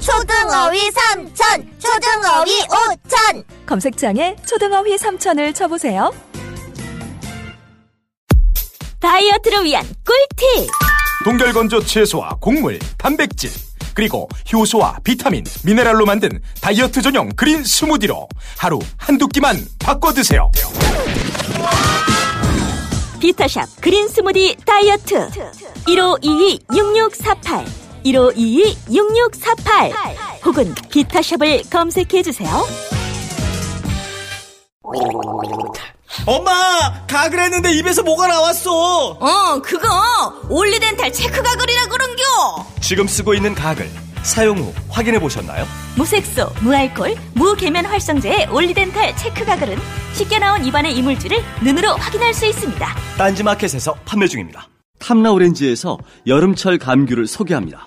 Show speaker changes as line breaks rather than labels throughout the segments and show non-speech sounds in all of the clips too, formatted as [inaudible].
초등어휘 삼천, 초등어휘 오천.
검색창에 초등어휘 3천을 쳐보세요.
다이어트를 위한 꿀팁
동결건조 채소와 곡물, 단백질, 그리고 효소와 비타민, 미네랄로 만든 다이어트 전용 그린 스무디로 하루 한두 끼만 바꿔 드세요.
비타샵 그린 스무디 다이어트 1522-6648 1522-6648 혹은 비타샵을 검색해주세요
엄마 가글 했는데 입에서 뭐가 나왔어
어, 그거 올리덴탈 체크 가글이라 그런겨.
지금 쓰고 있는 가글 사용 후 확인해 보셨나요?
무색소, 무알콜, 무계면 활성제의 올리덴탈 체크 가글은 쉽게 나온 입안의 이물질을 눈으로 확인할 수 있습니다
딴지마켓에서 판매 중입니다
탐라 오렌지에서 여름철 감귤을 소개합니다.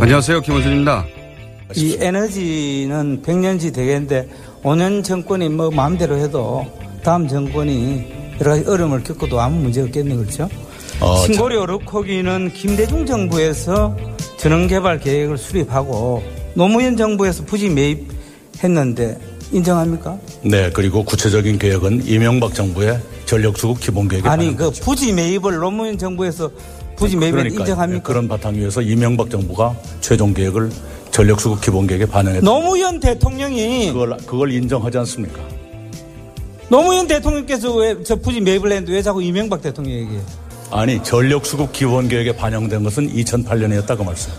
안녕하세요. 김원준입니다.
이 에너지는 100년지 되겠는데 5년 정권이 뭐 마음대로 해도 다음 정권이 여러 가지 어려움을 겪어도 아무 문제 없겠네 그렇죠?
어,
신고리 오르코기는 김대중 정부에서 전원개발 계획을 수립하고 노무현 정부에서 부지 매입했는데 인정합니까?
네, 그리고 구체적인 계획은 이명박 정부의 전력 수급 기본 계획에
아니 그 부지 매입을 노무현 정부에서 부지 매입을. 인정합니까?
그런 바탕 위에서 이명박 정부가 최종 계획을 전력 수급 기본 계획에 반영했다.
노무현 대통령이
그걸 그걸 인정하지 않습니까?
노무현 대통령께서 왜 저 부지 매입을 했는데 왜 자꾸 이명박 대통령 얘기해요?
아니 전력 수급 기본 계획에 반영된 것은 2008년이었다고 말씀.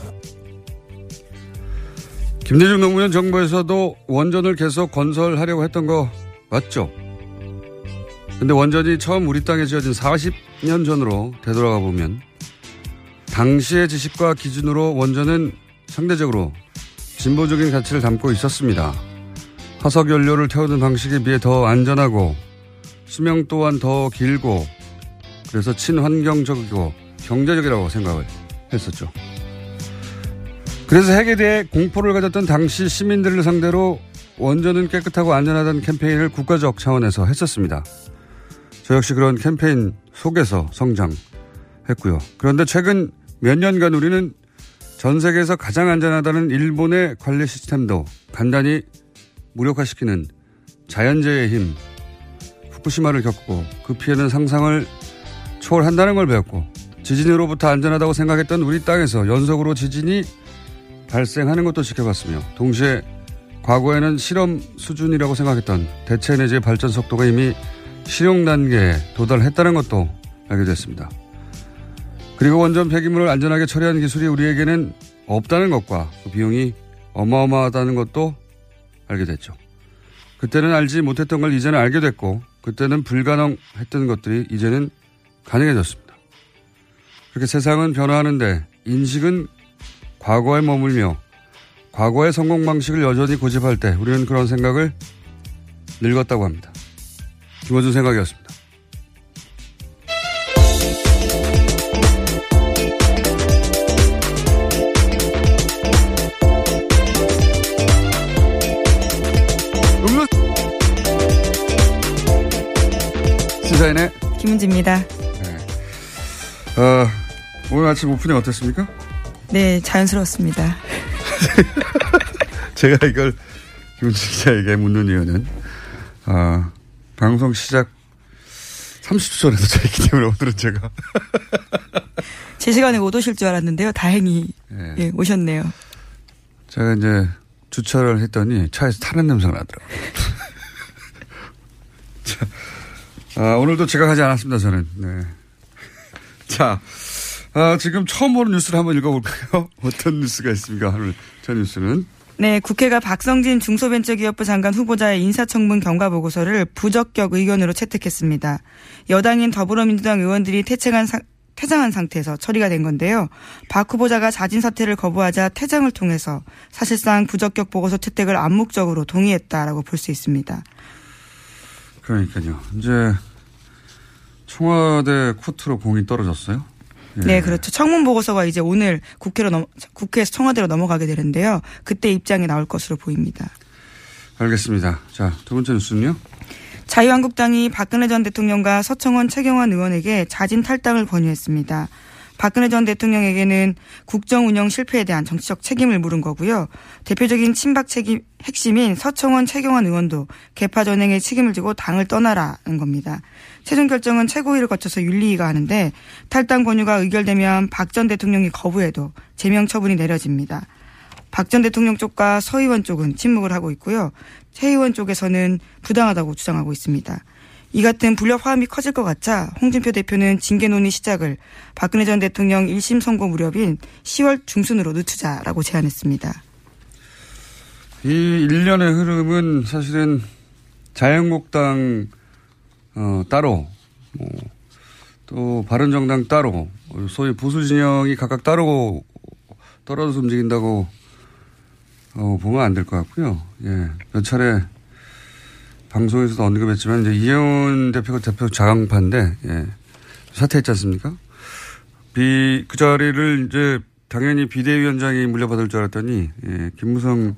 김대중 노무현 정부에서도 원전을 계속 건설하려고 했던 거 맞죠? 근데 원전이 처음 우리 땅에 지어진 40년 전으로 되돌아가 보면 당시의 지식과 기준으로 원전은 상대적으로 진보적인 가치를 담고 있었습니다. 화석 연료를 태우는 방식에 비해 더 안전하고 수명 또한 더 길고 그래서 친환경적이고 경제적이라고 생각을 했었죠. 그래서 핵에 대해 공포를 가졌던 당시 시민들을 상대로 원전은 깨끗하고 안전하다는 캠페인을 국가적 차원에서 했었습니다. 저 역시 그런 캠페인 속에서 성장했고요. 그런데 최근 몇 년간 우리는 전 세계에서 가장 안전하다는 일본의 관리 시스템도 간단히 무력화시키는 자연재해의 힘, 후쿠시마를 겪고 그 피해는 상상을 초월한다는 걸 배웠고 지진으로부터 안전하다고 생각했던 우리 땅에서 연속으로 지진이 발생하는 것도 지켜봤으며 동시에 과거에는 실험 수준이라고 생각했던 대체 에너지의 발전 속도가 이미 실용 단계에 도달했다는 것도 알게 됐습니다. 그리고 원전 폐기물을 안전하게 처리하는 기술이 우리에게는 없다는 것과 그 비용이 어마어마하다는 것도 알게 됐죠. 그때는 알지 못했던 걸 이제는 알게 됐고 그때는 불가능했던 것들이 이제는 가능해졌습니다. 그렇게 세상은 변화하는데 인식은 과거에 머물며 과거의 성공 방식을 여전히 고집할 때 우리는 그런 생각을 늙었다고 합니다. 김원준 생각이었습니다. 시사인의
김은지입니다.
어, 오늘 아침 오프닝 어땠습니까?
네, 자연스러웠습니다. [laughs]
제가 이걸 김은지 기자에게 묻는 이유는 아, 방송 시작 30초 전에도 저했기 때문에 오늘은 제가
제 시간에 못 오실 줄 알았는데요. 다행히
예.
예, 오셨네요.
제가 이제 주차를 했더니 차에서 타는 냄새가 나더라고요. [laughs] 자, 아, 오늘도 제가 하지 않았습니다, 저는. 네. [laughs] 자, 아, 지금 처음 보는 뉴스를 한번 읽어볼까요? [laughs] 어떤 뉴스가 있습니까? 오늘 저 뉴스는.
네, 국회가 박성진 중소벤처기업부 장관 후보자의 인사청문 경과 보고서를 부적격 의견으로 채택했습니다. 여당인 더불어민주당 의원들이 퇴장한, 사, 퇴장한 상태에서 처리가 된 건데요. 박 후보자가 자진 사퇴를 거부하자 퇴장을 통해서 사실상 부적격 보고서 채택을 암묵적으로 동의했다라고 볼 수 있습니다.
그러니까요. 이제 청와대 코트로 공이 떨어졌어요. 예.
네, 그렇죠. 청문 보고서가 이제 오늘 국회로 넘, 국회에서 청와대로 넘어가게 되는데요. 그때 입장이 나올 것으로 보입니다.
알겠습니다. 자, 두 번째 뉴스는요?
자유한국당이 박근혜 전 대통령과 서청원 최경환 의원에게 자진 탈당을 권유했습니다. 박근혜 전 대통령에게는 국정 운영 실패에 대한 정치적 책임을 물은 거고요. 대표적인 친박 책임 핵심인 서청원 최경환 의원도 개파 전행에 책임을 지고 당을 떠나라는 겁니다. 최종 결정은 최고위를 거쳐서 윤리위가 하는데 탈당 권유가 의결되면 박 전 대통령이 거부해도 제명 처분이 내려집니다. 박 전 대통령 쪽과 서 의원 쪽은 침묵을 하고 있고요. 최 의원 쪽에서는 부당하다고 주장하고 있습니다. 이 같은 불협 화음이 커질 것 같자 홍준표 대표는 징계 논의 시작을 박근혜 전 대통령 1심 선고 무렵인 10월 중순으로 늦추자라고 제안했습니다.
이 일련의 흐름은 사실은 자유한국당 어, 따로 뭐, 또 바른정당 따로 소위 보수 진영이 각각 따로 떨어져서 움직인다고 어, 보면 안 될 것 같고요. 예, 몇 차례 방송에서도 언급했지만 이제 이혜원 대표가 대표 자강파인데 예, 사퇴했지 않습니까? 비 그 자리를 이제 당연히 비대위원장이 물려받을 줄 알았더니 예, 김무성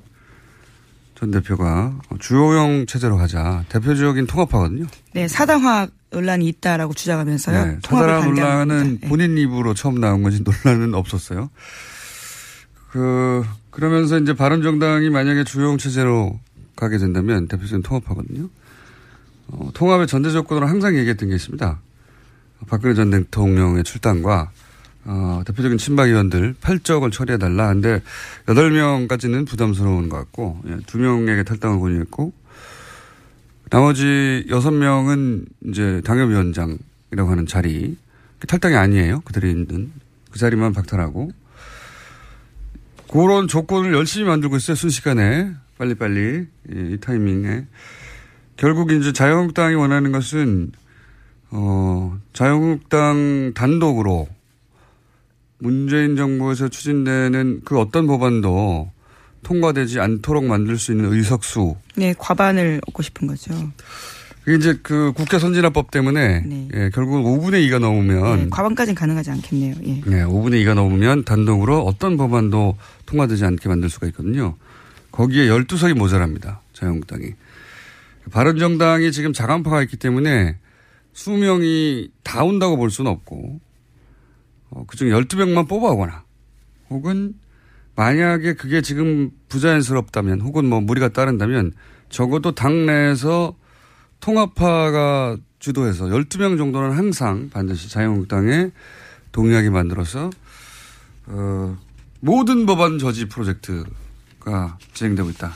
전 대표가 주호영 체제로 가자 대표적인 통합파거든요.
네, 사당화 논란이 있다라고 주장하면서요.
네,
통합을
사당
반대하는
논란은.
네.
본인 입으로 처음 나온 거지 논란은 없었어요. 그 그러면서 이제 바른정당이 만약에 주호영 체제로 가게 된다면 대표적인 통합하거든요. 어, 통합의 전제 조건으로 항상 얘기했던 게 있습니다. 박근혜 전 대통령의 출당과 어, 대표적인 친박 의원들 8적을 처리해달라. 근데 8명까지는 부담스러운 것 같고, 예, 2명에게 탈당을 권유했고, 나머지 6명은 이제 당협위원장이라고 하는 자리, 그 탈당이 아니에요. 그들이 있는 그 자리만 박탈하고, 그런 조건을 열심히 만들고 있어요. 순식간에. 빨리빨리. 이, 이 타이밍에. 결국 이제 자유한국당이 원하는 것은, 어, 자유한국당 단독으로 문재인 정부에서 추진되는 그 어떤 법안도 통과되지 않도록 만들 수 있는 의석수.
네, 과반을 얻고 싶은 거죠.
그게 이제 그 국회 선진화법 때문에 예, 결국은 5분의 2가 넘으면
네, 과반까지는 가능하지 않겠네요. 예.
네, 5분의 2가 넘으면 단독으로 어떤 법안도 통과되지 않게 만들 수가 있거든요. 거기에 12석이 모자랍니다. 자유한국당이. 바른정당이 지금 자간파가 있기 때문에 수명이 다 온다고 볼 수는 없고 어, 그중 12명만 뽑아오거나 혹은 만약에 그게 지금 부자연스럽다면 혹은 뭐 무리가 따른다면 적어도 당내에서 통합파가 주도해서 12명 정도는 항상 반드시 자유한국당에 동의하게 만들어서 어, 모든 법안 저지 프로젝트 가 진행되고 있다.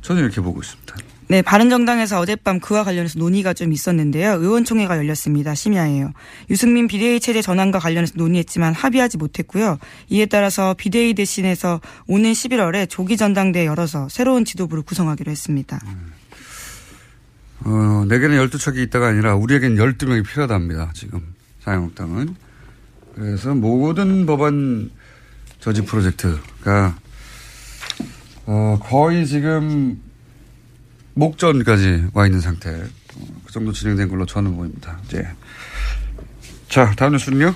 저는 이렇게 보고 있습니다.
네, 바른정당에서 어젯밤 그와 관련해서 논의가 좀 있었는데요. 의원총회가 열렸습니다. 심야에요. 유승민 비대위 체제 전환과 관련해서 논의했지만 합의하지 못했고요. 이에 따라서 비대위 대신해서 오는 11월에 조기 전당대회 열어서 새로운 지도부를 구성하기로 했습니다.
어, 내게는 12척이 있다가 아니라 우리에겐 12명이 필요하답니다. 지금 자유한국당은. 그래서 모든 법안 저지 프로젝트가 어, 거의 지금 목전까지 와 있는 상태. 어, 그 정도 진행된 걸로 저는 보입니다. 이제. 자, 다음 뉴스는요?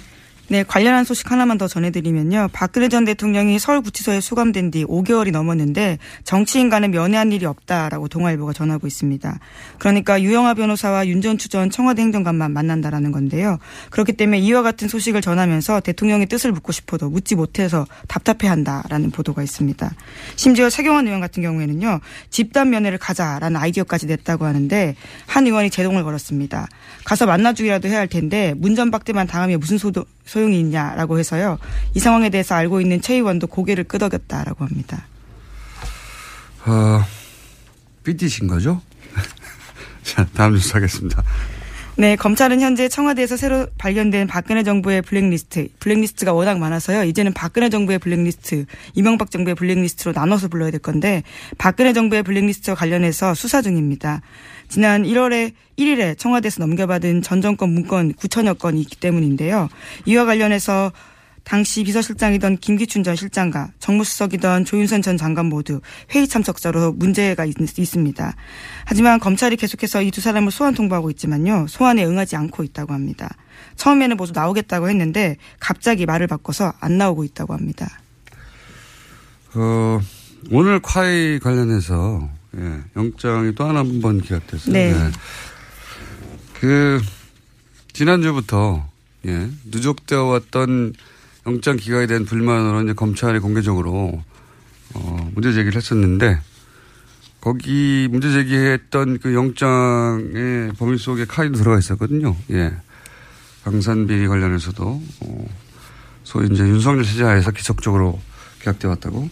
네, 관련한 소식 하나만 더 전해드리면요. 박근혜 전 대통령이 서울구치소에 수감된 뒤 5개월이 넘었는데 정치인 간에 면회한 일이 없다라고 동아일보가 전하고 있습니다. 그러니까 유영아 변호사와 윤 전 추 전 청와대 행정관만 만난다라는 건데요. 그렇기 때문에 이와 같은 소식을 전하면서 대통령의 뜻을 묻고 싶어도 묻지 못해서 답답해한다라는 보도가 있습니다. 심지어 최경환 의원 같은 경우에는요. 집단 면회를 가자라는 아이디어까지 냈다고 하는데 한 의원이 제동을 걸었습니다. 가서 만나주기라도 해야 할 텐데 문전박대만 당하면 무슨 소도, 소용이 있냐라고 해서요. 이 상황에 대해서 알고 있는 최 의원도 고개를 끄덕였다라고 합니다.
어, 삐띠신 거죠? [laughs] 자, 다음 뉴스 하겠습니다.
네, 검찰은 현재 청와대에서 새로 발견된 박근혜 정부의 블랙리스트, 블랙리스트가 워낙 많아서요. 이제는 박근혜 정부의 블랙리스트, 이명박 정부의 블랙리스트로 나눠서 불러야 될 건데 박근혜 정부의 블랙리스트와 관련해서 수사 중입니다. 지난 1월에 1일에 청와대에서 넘겨받은 전 정권 문건 9천여 건이 있기 때문인데요. 이와 관련해서 당시 비서실장이던 김기춘 전 실장과 정무수석이던 조윤선 전 장관 모두 회의 참석자로 문제가 있, 습니다 하지만 검찰이 계속해서 이 두 사람을 소환 통보하고 있지만요. 소환에 응하지 않고 있다고 합니다. 처음에는 모두 나오겠다고 했는데 갑자기 말을 바꿔서 안 나오고 있다고 합니다.
어, 오늘 콰이 관련해서 예, 영장이 또 하나 한 번 기각됐어요.
네. 네.
그 지난주부터 예, 누적되어 왔던 영장 기각에 대한 불만으로 이제 검찰이 공개적으로 어, 문제 제기를 했었는데 거기 문제 제기했던 그 영장의 범위 속에 카이도 들어가 있었거든요. 예. 방산 비리 관련해서도 어, 소위 이제 윤석열 시자에서 기적적으로 기각돼 왔다고.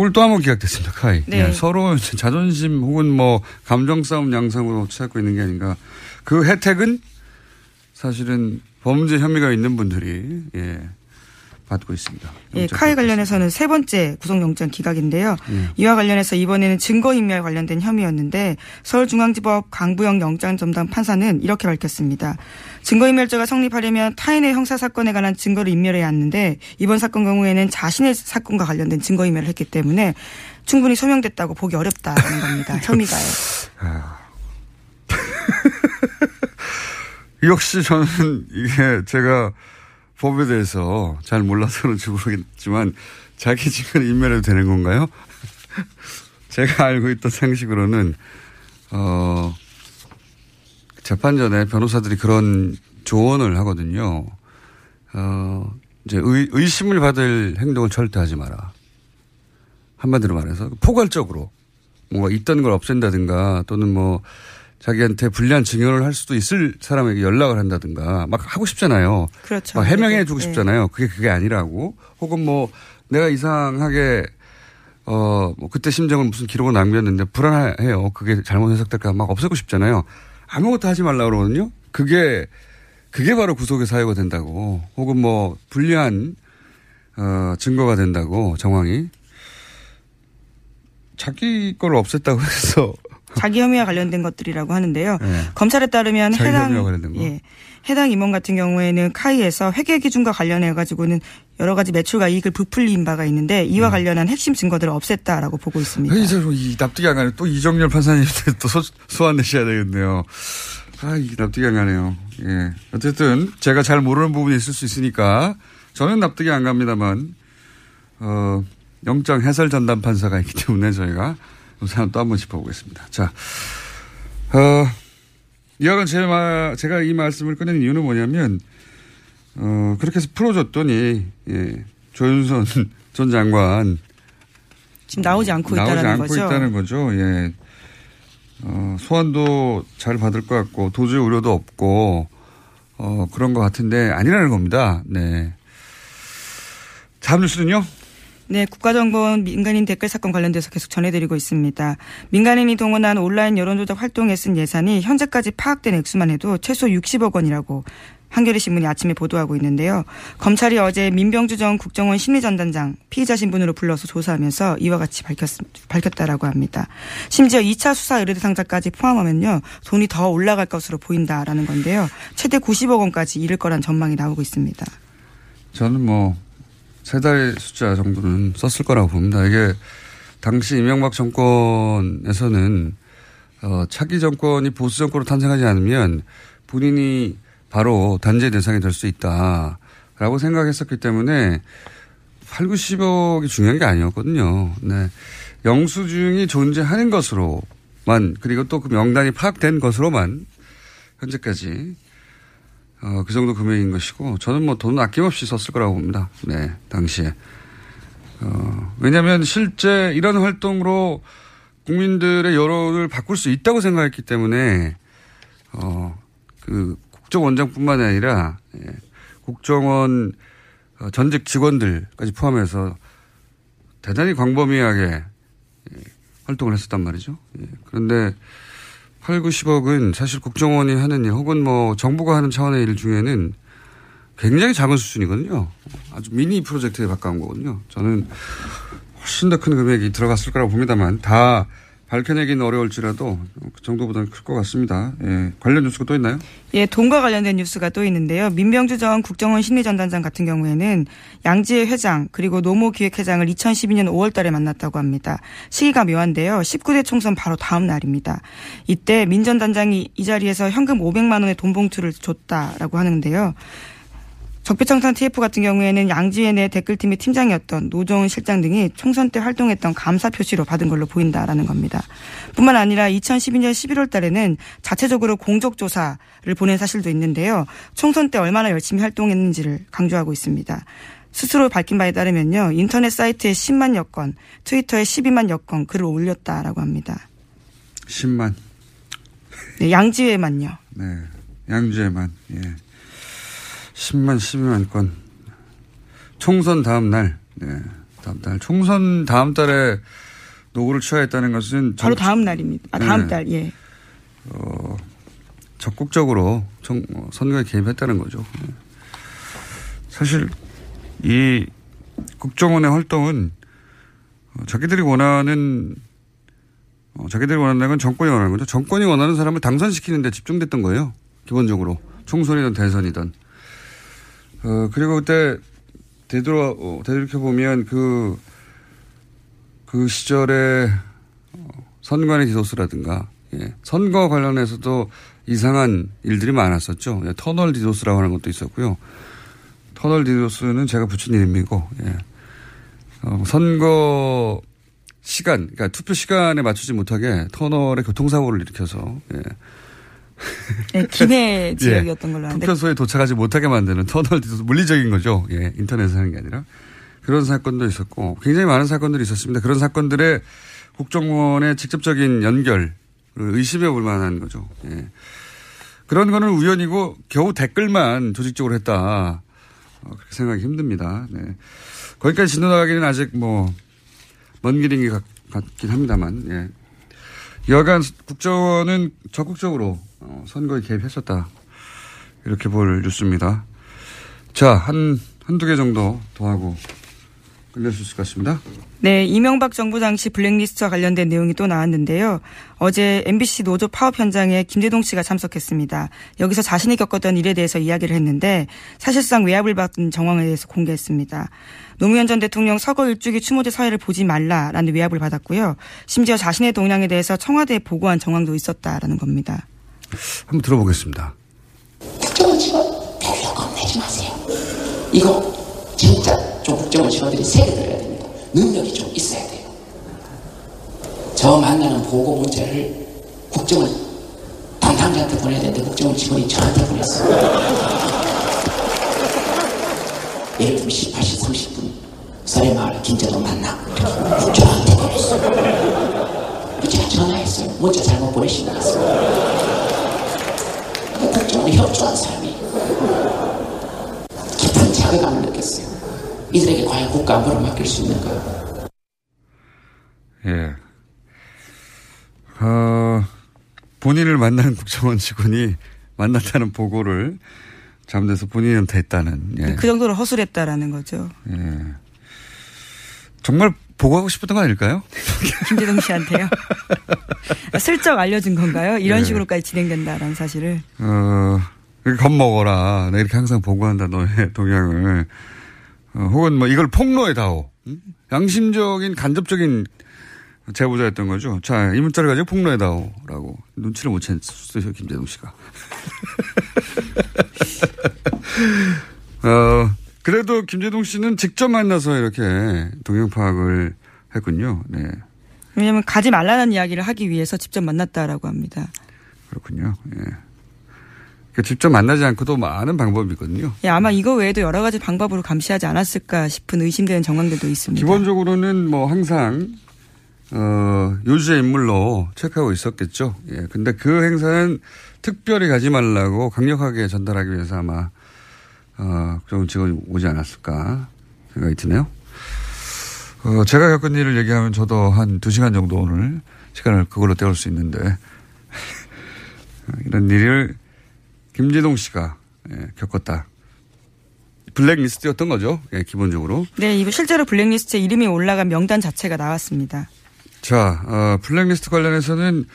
오늘 또 한 번 기각됐습니다. 카이. 네. 예. 서로 자존심 혹은 뭐 감정 싸움 양상으로 취하고 있는 게 아닌가. 그 혜택은 사실은 범죄 혐의가 있는 분들이 예. 받고 있습니다.
예, 카이 관련해서는 세 번째 구속영장 기각인데요. 예. 이와 관련해서 이번에는 증거인멸 관련된 혐의였는데 서울중앙지법 강부영 영장 전담 판사는 이렇게 밝혔습니다. 증거인멸죄가 성립하려면 타인의 형사사건에 관한 증거를 인멸해야 하는데 이번 사건 경우에는 자신의 사건과 관련된 증거인멸을 했기 때문에 충분히 소명됐다고 보기 어렵다는 겁니다. [laughs] 혐의가요. 아. [laughs]
역시 저는 이게 제가 법에 대해서 잘 몰라서 그런지 [laughs] 모르겠지만 자기 증언 인멸해도 되는 건가요? [laughs] 제가 알고 있던 상식으로는 어 재판 전에 변호사들이 그런 조언을 하거든요. 어 이제 의, 의심을 받을 행동을 절대 하지 마라. 한마디로 말해서 포괄적으로 뭔가 있던 걸 없앤다든가 또는 뭐 자기한테 불리한 증언을 할 수도 있을 사람에게 연락을 한다든가 막 하고 싶잖아요.
그렇죠.
막 해명해 주고 네. 싶잖아요. 그게 그게 아니라고. 혹은 뭐 내가 이상하게 어, 뭐 그때 심정을 무슨 기록을 남겼는데 불안해요. 그게 잘못 해석될까 막 없애고 싶잖아요. 아무것도 하지 말라 그러거든요. 그게 그게 바로 구속의 사유가 된다고. 혹은 뭐 불리한 어, 증거가 된다고 정황이 자기 걸 없앴다고 해서
자기 혐의와 관련된 것들이라고 하는데요. 네. 검찰에 따르면 해당 예, 해당 임원 같은 경우에는 카이에서 회계 기준과 관련해 가지고는 여러 가지 매출과 이익을 부풀린 바가 있는데 이와 네. 관련한 핵심 증거들을 없앴다라고 보고 있습니다.
이제 이 납득이 안 가네. 또 이정열 판사님한테 또 소, 소환 내셔야 되겠네요. 아, 이 납득이 안 가네요. 예. 어쨌든 제가 잘 모르는 부분이 있을 수 있으니까 저는 납득이 안 갑니다만 어, 영장 해설 전담 판사가 있기 때문에 저희가 사안 또 한 번 짚어보겠습니다. 자, 어, 이하건 제가, 제가 이 말씀을 꺼낸 이유는 뭐냐면, 어, 그렇게 해서 풀어줬더니, 예, 조윤선 [laughs] 전 장관.
지금 나오지 않고
나오지
있다는
않고
거죠.
있다는 거죠. 예. 어, 소환도 잘 받을 것 같고, 도저히 우려도 없고, 어, 그런 것 같은데, 아니라는 겁니다. 네. 다음 뉴스는요?
네, 국가정보원 민간인 댓글 사건 관련돼서 계속 전해드리고 있습니다. 민간인이 동원한 온라인 여론조작 활동에 쓴 예산이 현재까지 파악된 액수만 해도 최소 60억 원이라고 한겨레 신문이 아침에 보도하고 있는데요. 검찰이 어제 민병주 전 국정원 심리전단장 피의자 신분으로 불러서 조사하면서 이와 같이 밝혔, 밝혔다라고 합니다. 심지어 2차 수사 의뢰 대상자까지 포함하면요. 돈이 더 올라갈 것으로 보인다라는 건데요. 최대 90억 원까지 이를 거란 전망이 나오고 있습니다.
저는 뭐 세 달 숫자 정도는 썼을 거라고 봅니다. 이게 당시 이명박 정권에서는 어, 차기 정권이 보수 정권으로 탄생하지 않으면 본인이 바로 단죄 대상이 될 수 있다. 라고 생각했었기 때문에 8, 90억이 중요한 게 아니었거든요. 네. 영수증이 존재하는 것으로만 그리고 또 그 명단이 파악된 것으로만 현재까지 어, 그 정도 금액인 것이고 저는 뭐 돈은 아낌없이 썼을 거라고 봅니다. 네, 당시에. 어, 왜냐하면 실제 이런 활동으로 국민들의 여론을 바꿀 수 있다고 생각했기 때문에 어, 그 국정원장뿐만 아니라 예, 국정원 어, 전직 직원들까지 포함해서 대단히 광범위하게 예, 활동을 했었단 말이죠. 예, 그런데 8, 90억은 사실 국정원이 하는 일 혹은 뭐 정부가 하는 차원의 일 중에는 굉장히 작은 수준이거든요. 아주 미니 프로젝트에 가까운 거거든요. 저는 훨씬 더 큰 금액이 들어갔을 거라고 봅니다만 다 밝혀내기는 어려울지라도 그 정도보다는 클 것 같습니다. 예. 관련 뉴스가 또 있나요?
예, 돈과 관련된 뉴스가 또 있는데요. 민병주 전 국정원 심리전단장 같은 경우에는 양지혜 회장 그리고 노모 기획회장을 2012년 5월 달에 만났다고 합니다. 시기가 묘한데요. 19대 총선 바로 다음 날입니다. 이때 민 전 단장이 이 자리에서 현금 500만 원의 돈 봉투를 줬다라고 하는데요. 적폐청산 TF 같은 경우에는 양지혜 내 댓글팀의 팀장이었던 노정은 실장 등이 총선 때 활동했던 감사 표시로 받은 걸로 보인다라는 겁니다. 뿐만 아니라 2012년 11월 달에는 자체적으로 공적조사를 보낸 사실도 있는데요. 총선 때 얼마나 열심히 활동했는지를 강조하고 있습니다. 스스로 밝힌 바에 따르면요. 인터넷 사이트에 10만여 건, 트위터에 12만여 건 글을 올렸다라고 합니다.
10만.
네, 양지혜만요.
네. 양지혜만. 예. 10만, 12만 건. 총선 다음 날. 네. 다음 달. 총선 다음 달에 노고를 취하했다는 것은.
바로 다음 날입니다. 아, 다음 네. 달, 예.
어, 적극적으로 정, 어, 선거에 개입했다는 거죠. 네. 사실 이 국정원의 활동은 어, 자기들이 원하는 어, 자기들이 원하는 건 정권이 원하는 거죠. 정권이 원하는 사람을 당선시키는 데 집중됐던 거예요. 기본적으로. 총선이든 대선이든. 어, 그리고 그때 되돌아, 어, 되돌이켜보면 그, 그 시절에 어, 선관위 디도스라든가, 예. 선거 관련해서도 이상한 일들이 많았었죠. 예. 터널 디도스라고 하는 것도 있었고요. 터널 디도스는 제가 붙인 이름이고, 예. 어, 선거 시간, 그러니까 투표 시간에 맞추지 못하게 터널에 교통사고를 일으켜서, 예.
네, 김해 [laughs] 지역이었던 걸로
아는데. 투표소에 도착하지 못하게 만드는 터널 물리적인 거죠. 예, 인터넷에 하는 게 아니라. 그런 사건도 있었고 굉장히 많은 사건들이 있었습니다. 그런 사건들의 국정원의 직접적인 연결을 의심해 볼 만한 거죠. 예. 그런 거는 우연이고 겨우 댓글만 조직적으로 했다. 어, 그렇게 생각하기 힘듭니다. 네. 거기까지 진도 나가기는 아직 뭐, 먼 길인 것 같긴 합니다만, 예. 여간 국정원은 적극적으로 어, 선거에 개입했었다. 이렇게 볼 뉴스입니다. 자, 한, 한두 개 정도 더 하고 끝낼 수 있을 것 같습니다.
네, 이명박 정부 당시 블랙리스트와 관련된 내용이 또 나왔는데요. 어제 MBC 노조 파업 현장에 김대동 씨가 참석했습니다. 여기서 자신이 겪었던 일에 대해서 이야기를 했는데 사실상 외압을 받은 정황에 대해서 공개했습니다. 노무현 전 대통령 서거 일주기 추모제 사회를 보지 말라라는 외압을 받았고요. 심지어 자신의 동향에 대해서 청와대에 보고한 정황도 있었다라는 겁니다.
한번 들어보겠습니다.
국정원 직원 별로 겁내지 마세요. 이거 진짜 좀 국정원 직원들이 세게 들어야 됩니다. 능력이 좀 있어야 돼요. 저 만나는 보고 문제를 국정원 담당자한테 보내야 되는데 국정원 직원이 저한테 보냈어요. 예를 들면 18시 30분 설해마을 김재동 만나 저한테 보냈어요. 제가 전화했어요. 문자 잘못 보내신 것 같습니다. 국정원에 협조한 사람이 깊은 자괴감을 느꼈어요. 이들에게 과연 국가 안보를 맡길 수 있는가?
예. 어, 본인을 만난 국정원 직원이 만났다는 보고를 잠대서 본인한테 했다는.
예. 그 정도로 허술했다라는 거죠.
예. 정말 보고하고 싶었던 거 아닐까요? [laughs]
김재동 씨한테요? 슬쩍 알려준 건가요? 이런 네. 식으로까지 진행된다라는 사실을.
어, 겁먹어라. 나 이렇게 항상 보고한다, 너의 [laughs] 동향을. 어, 혹은 뭐 이걸 폭로해다오. 응? 양심적인 간접적인 제보자였던 거죠. 자, 이 문자를 가지고 폭로해다오. 라고. 눈치를 못 챘어요, 김재동 씨가. [laughs] 어, 그래도 김재동 씨는 직접 만나서 이렇게 동행 파악을 했군요. 네.
왜냐하면 가지 말라는 이야기를 하기 위해서 직접 만났다라고 합니다.
그렇군요. 예. 그 직접 만나지 않고도 많은 방법이 있거든요.
예, 아마 이거 외에도 여러 가지 방법으로 감시하지 않았을까 싶은 의심되는 정황들도 있습니다.
기본적으로는 뭐 항상 어, 요주의 인물로 체크하고 있었겠죠. 예. 근데 그 행사는 특별히 가지 말라고 강력하게 전달하기 위해서 아마 어, 좀 지금 오지 않았을까 생각이 드네요. 어, 제가 겪은 일을 얘기하면 저도 한 두 시간 정도 오늘 시간을 그걸로 때울 수 있는데 [laughs] 이런 일을 김재동 씨가 예, 겪었다. 블랙리스트였던 거죠. 예, 기본적으로.
네, 이거 실제로 블랙리스트에 이름이 올라간 명단 자체가 나왔습니다.
자, 어, 블랙리스트 관련해서는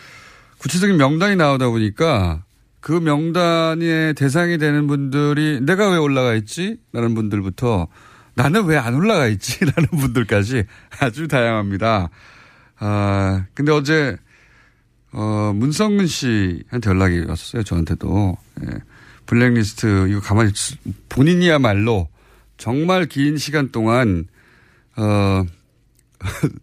구체적인 명단이 나오다 보니까 그 명단의 대상이 되는 분들이 내가 왜 올라가 있지? 라는 분들부터 나는 왜 안 올라가 있지? [laughs] 라는 분들까지 아주 다양합니다. 아, 근데 어제, 어, 문성근 씨한테 연락이 왔었어요. 저한테도. 예. 블랙리스트, 이거 가만히, 본인이야말로 정말 긴 시간 동안, 어, [laughs]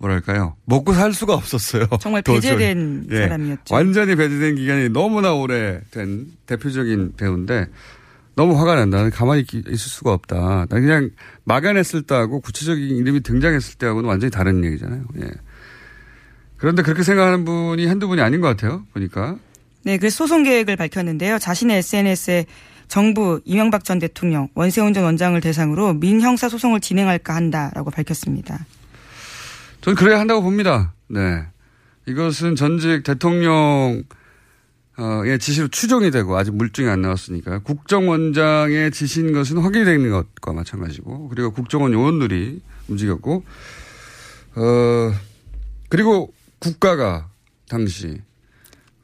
뭐랄까요. 먹고 살 수가 없었어요.
정말 배제된
예.
사람이었죠.
완전히 배제된 기간이 너무나 오래된 대표적인 배우인데 너무 화가 난다. 나는 가만히 있을 수가 없다. 나 그냥 막아냈을 때하고 구체적인 이름이 등장했을 때하고는 완전히 다른 얘기잖아요. 예. 그런데 그렇게 생각하는 분이 한두 분이 아닌 것 같아요. 보니까.
네, 그래서 소송 계획을 밝혔는데요. 자신의 SNS에 정부 이명박 전 대통령 원세훈 전 원장을 대상으로 민형사 소송을 진행할까 한다라고 밝혔습니다.
저는 그래야 한다고 봅니다. 네. 이것은 전직 대통령 의 지시로 추정이 되고 아직 물증이 안 나왔으니까 국정원장의 지시인 것은 확인이 되는 것과 마찬가지고 그리고 국정원 요원들이 움직였고 어 그리고 국가가 당시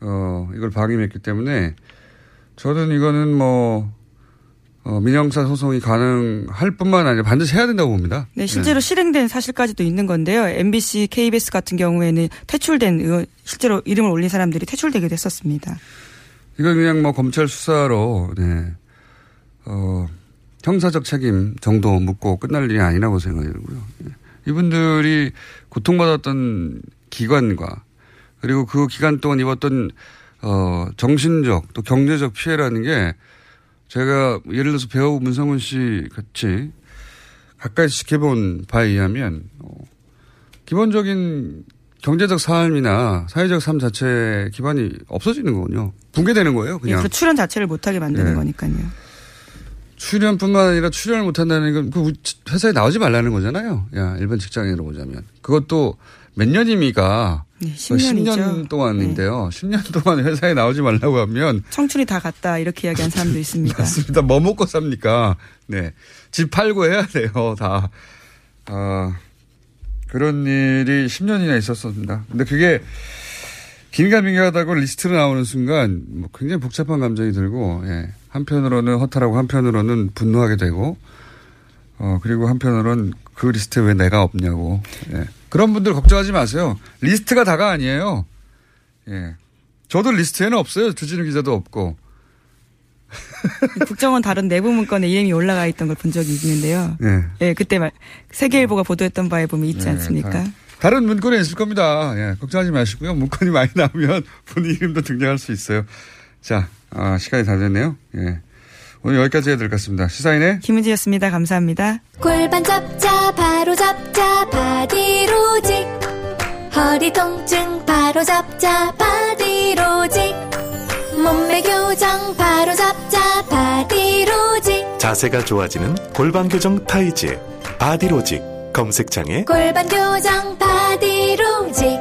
어 이걸 방임했기 때문에 저는 이거는 뭐 어, 민형사 소송이 가능할 뿐만 아니라 반드시 해야 된다고 봅니다.
네, 실제로 네. 실행된 사실까지도 있는 건데요. MBC, KBS 같은 경우에는 퇴출된 의원, 실제로 이름을 올린 사람들이 퇴출되기도 했었습니다.
이건 그냥 뭐 검찰 수사로 네. 어, 형사적 책임 정도 묻고 끝날 일이 아니라고 생각이 들고요. 네. 이분들이 고통받았던 기관과 그리고 그 기간 동안 입었던 어, 정신적 또 경제적 피해라는 게 제가 예를 들어서 배우 문성훈 씨 같이 가까이 지켜본 바에 의하면 어, 기본적인 경제적 삶이나 사회적 삶 자체 기반이 없어지는 거군요. 붕괴되는 거예요, 그냥.
예, 그 출연 자체를 못하게 만드는
네.
거니까요.
출연뿐만 아니라 출연을 못한다는 건 그 회사에 나오지 말라는 거잖아요. 야 일반 직장인으로 보자면 그것도 몇 년이미가
네, 10년이죠.
10년 동안인데요. 네. 10년 동안 회사에 나오지 말라고 하면
청춘이 다 갔다 이렇게 이야기한 사람도 있습니다.
맞습니다. 뭐 먹고 삽니까? 네, 집 팔고 해야 돼요. 다 아, 그런 일이 10년이나 있었습니다. 근데 그게 긴가민가하다고 리스트로 나오는 순간 뭐 굉장히 복잡한 감정이 들고 예. 한편으로는 허탈하고 한편으로는 분노하게 되고 어 그리고 한편으로는 그 리스트에 왜 내가 없냐고 예. 그런 분들 걱정하지 마세요. 리스트가 다가 아니에요. 예. 저도 리스트에는 없어요. 주진우 기자도 없고. [laughs]
국정원 다른 내부 문건에 이름이 올라가 있던 걸 본 적이 있는데요.
예.
예, 그때 말 세계일보가 보도했던 바에 보면 있지
네,
않습니까?
다, 다른 문건에 있을 겁니다. 예, 걱정하지 마시고요. 문건이 많이 나오면 [laughs] 본인 이름도 등장할 수 있어요. 자, 아, 시간이 다 됐네요. 예. 오늘 여기까지 해야 될 것 같습니다. 시사인의
김은지였습니다. 감사합니다.
골반 잡자 바로 잡자 바디로직 허리 통증 바로 잡자 바디로직 몸매 교정 바로 잡자 바디로직
자세가 좋아지는 골반 교정 타이즈 바디로직 검색창에
골반 교정 바디로직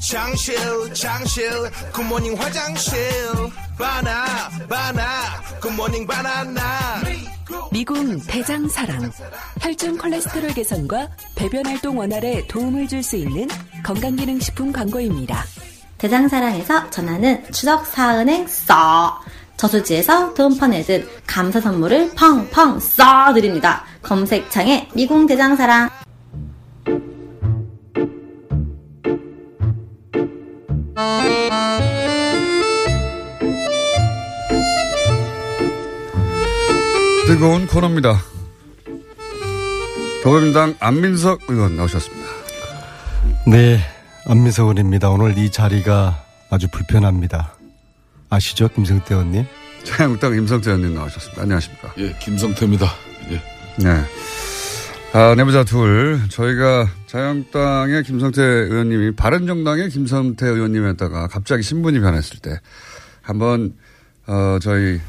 실 장실 good morning 화장실. 바나 바나 good morning 바나나.
미궁 대장사랑. 혈중 콜레스테롤 개선과 배변 활동 원활에 도움을 줄 수 있는 건강기능식품 광고입니다.
대장사랑에서 전하는 추석 사은행 써. 저수지에서 돈 퍼내듯 감사 선물을 펑펑 써 드립니다. 검색창에 미궁 대장사랑
뜨거운 코너입니다. 더불어민주당 안민석 의원 나오셨습니다.
네, 안민석 의원입니다. 오늘 이 자리가 아주 불편합니다. 아시죠, 김성태 의원님?
자유한국당 김성태 의원님 나오셨습니다. 안녕하십니까?
예, 김성태입니다. 예.
네. 아, 내부자 둘. 저희가 자유한국당의 김성태 의원님이 바른정당의 김성태 의원님이었다가 갑자기 신분이 변했을 때 한번 어, 저희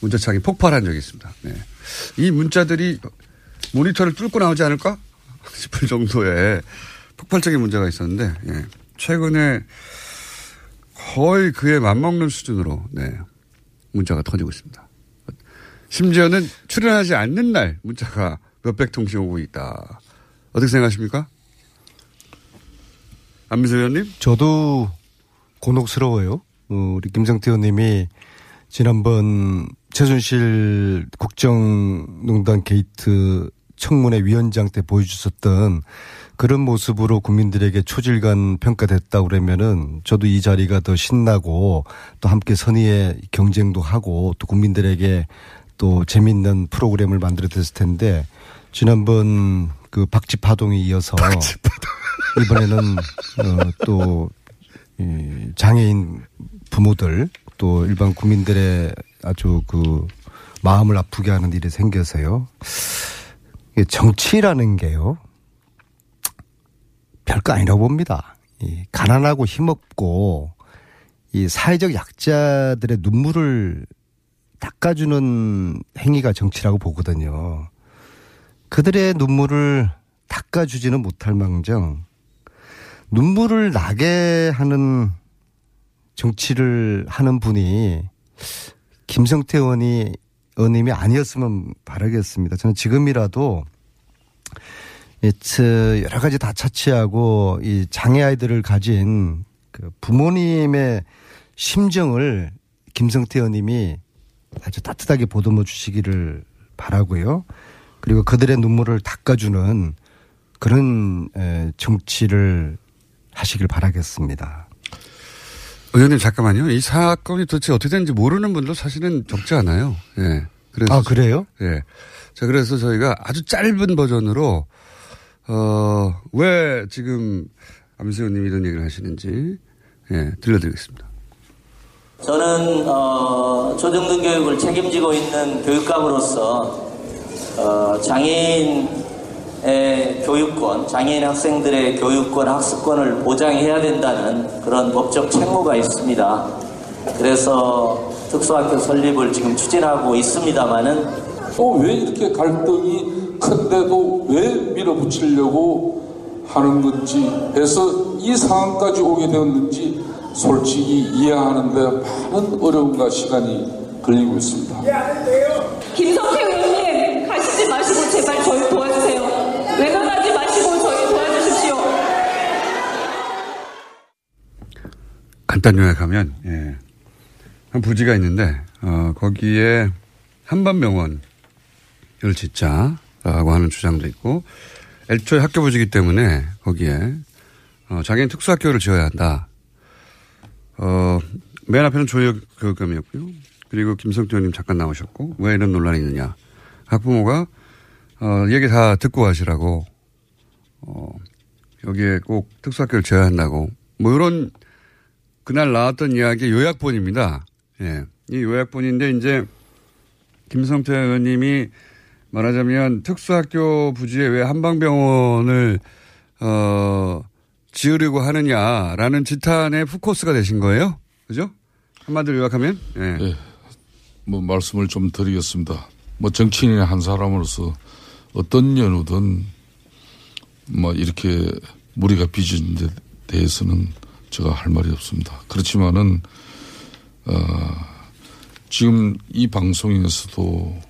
문자창이 폭발한 적이 있습니다. 네. 이 문자들이 모니터를 뚫고 나오지 않을까 [laughs] 싶을 정도의 폭발적인 문제가 있었는데 예. 최근에 거의 그에 맞먹는 수준으로 네. 문자가 터지고 있습니다. 심지어는 출연하지 않는 날 문자가 몇백 통씩 오고 있다. 어떻게 생각하십니까? 안민석 의원님?
저도 곤혹스러워요. 어, 우리 김성태 의원님이 지난번 최순실 국정농단 게이트 청문회 위원장 때 보여주셨던 그런 모습으로 국민들에게 초지일관 평가됐다 그러면은 저도 이 자리가 더 신나고 또 함께 선의의 경쟁도 하고 또 국민들에게 또 재밌는 프로그램을 만들어 냈을 텐데 지난번 그 박쥐 파동에 이어서 [laughs] 이번에는 어, 또 장애인 부모들 또 일반 국민들의 아주 그 마음을 아프게 하는 일이 생겨서요. 정치라는 게요. 별거 아니라고 봅니다. 이 가난하고 힘없고 이 사회적 약자들의 눈물을 닦아주는 행위가 정치라고 보거든요. 그들의 눈물을 닦아주지는 못할 망정 눈물을 나게 하는 정치를 하는 분이 김성태 의원이 의원님이 아니었으면 바라겠습니다. 저는 지금이라도 여러 가지 다 차치하고 이 장애 아이들을 가진 그 부모님의 심정을 김성태 의원님이 아주 따뜻하게 보듬어 주시기를 바라고요. 그리고 그들의 눈물을 닦아주는 그런 정치를 하시길 바라겠습니다.
의원님 잠깐만요. 이 사건이 도대체 어떻게 되는지 모르는 분도 사실은 적지 않아요. 예. 그래서
아 그래요?
예. 자 그래서 저희가 아주 짧은 버전으로 어, 왜 지금 의원님이 이런 얘기를 하시는지 예, 들려드리겠습니다.
저는 어, 초등등 교육을 책임지고 있는 교육감으로서 어, 장애인의 교육권, 장애인 학생들의 교육권, 학습권을 보장해야 된다는 그런 법적 책무가 있습니다. 그래서 특수학교 설립을 지금 추진하고 있습니다만은
또 왜 이렇게 갈등이 큰데도 왜 밀어붙이려고 하는 건지 해서 이 상황까지 오게 되었는지 솔직히 이해하는데 많은 어려움과 시간이 걸리고 있습니다.
김성태 의원님 제발 저희 도와주세요. 외면하지 마시고 저희 도와주십시오.
간단 요약하면 예. 한 부지가 있는데 어, 거기에 한반병원을 짓자라고 하는 주장도 있고 애초에 학교 부지기 때문에 거기에 어, 장애인 특수학교를 지어야 한다. 어, 맨 앞에는 조혁 교육감이었고요. 그리고 김성태 의원님 잠깐 나오셨고 왜 이런 논란이 있느냐. 학부모가 어, 얘기 다 듣고 하시라고 어, 여기에 꼭 특수학교를 지어야 한다고 뭐 이런 그날 나왔던 이야기 요약본입니다. 예. 이 요약본인데 이제 김성태 의원님이 말하자면 특수학교 부지에 왜 한방병원을 어 지으려고 하느냐라는 지탄의 푸코스가 되신 거예요. 그죠? 한마디로 요약하면? 예.
네. 뭐 말씀을 좀 드리겠습니다. 뭐 정치인의 한 사람으로서 어떤 연우든 뭐 이렇게 무리가 빚은 데 대해서는 제가 할 말이 없습니다. 그렇지만은 어 지금 이 방송에서도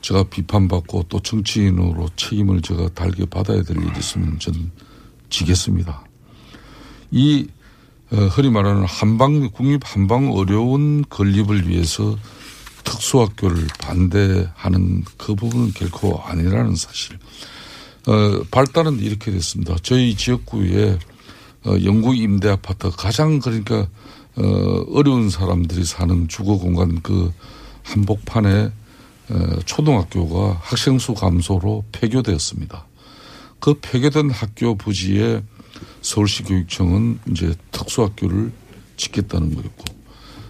제가 비판받고 또 정치인으로 책임을 제가 달게 받아야 될 일이 있으면 저는 지겠습니다. 이 어, 흔히 말하는 한방 국립 한방 어려운 건립을 위해서 특수학교를 반대하는 그 부분은 결코 아니라는 사실. 어, 발달은 이렇게 됐습니다. 저희 지역구에 어, 영구 임대 아파트 가장 그러니까 어, 어려운 사람들이 사는 주거 공간 그 한복판에 어, 초등학교가 학생 수 감소로 폐교되었습니다. 그 폐교된 학교 부지에 서울시 교육청은 이제 특수학교를 짓겠다는 거였고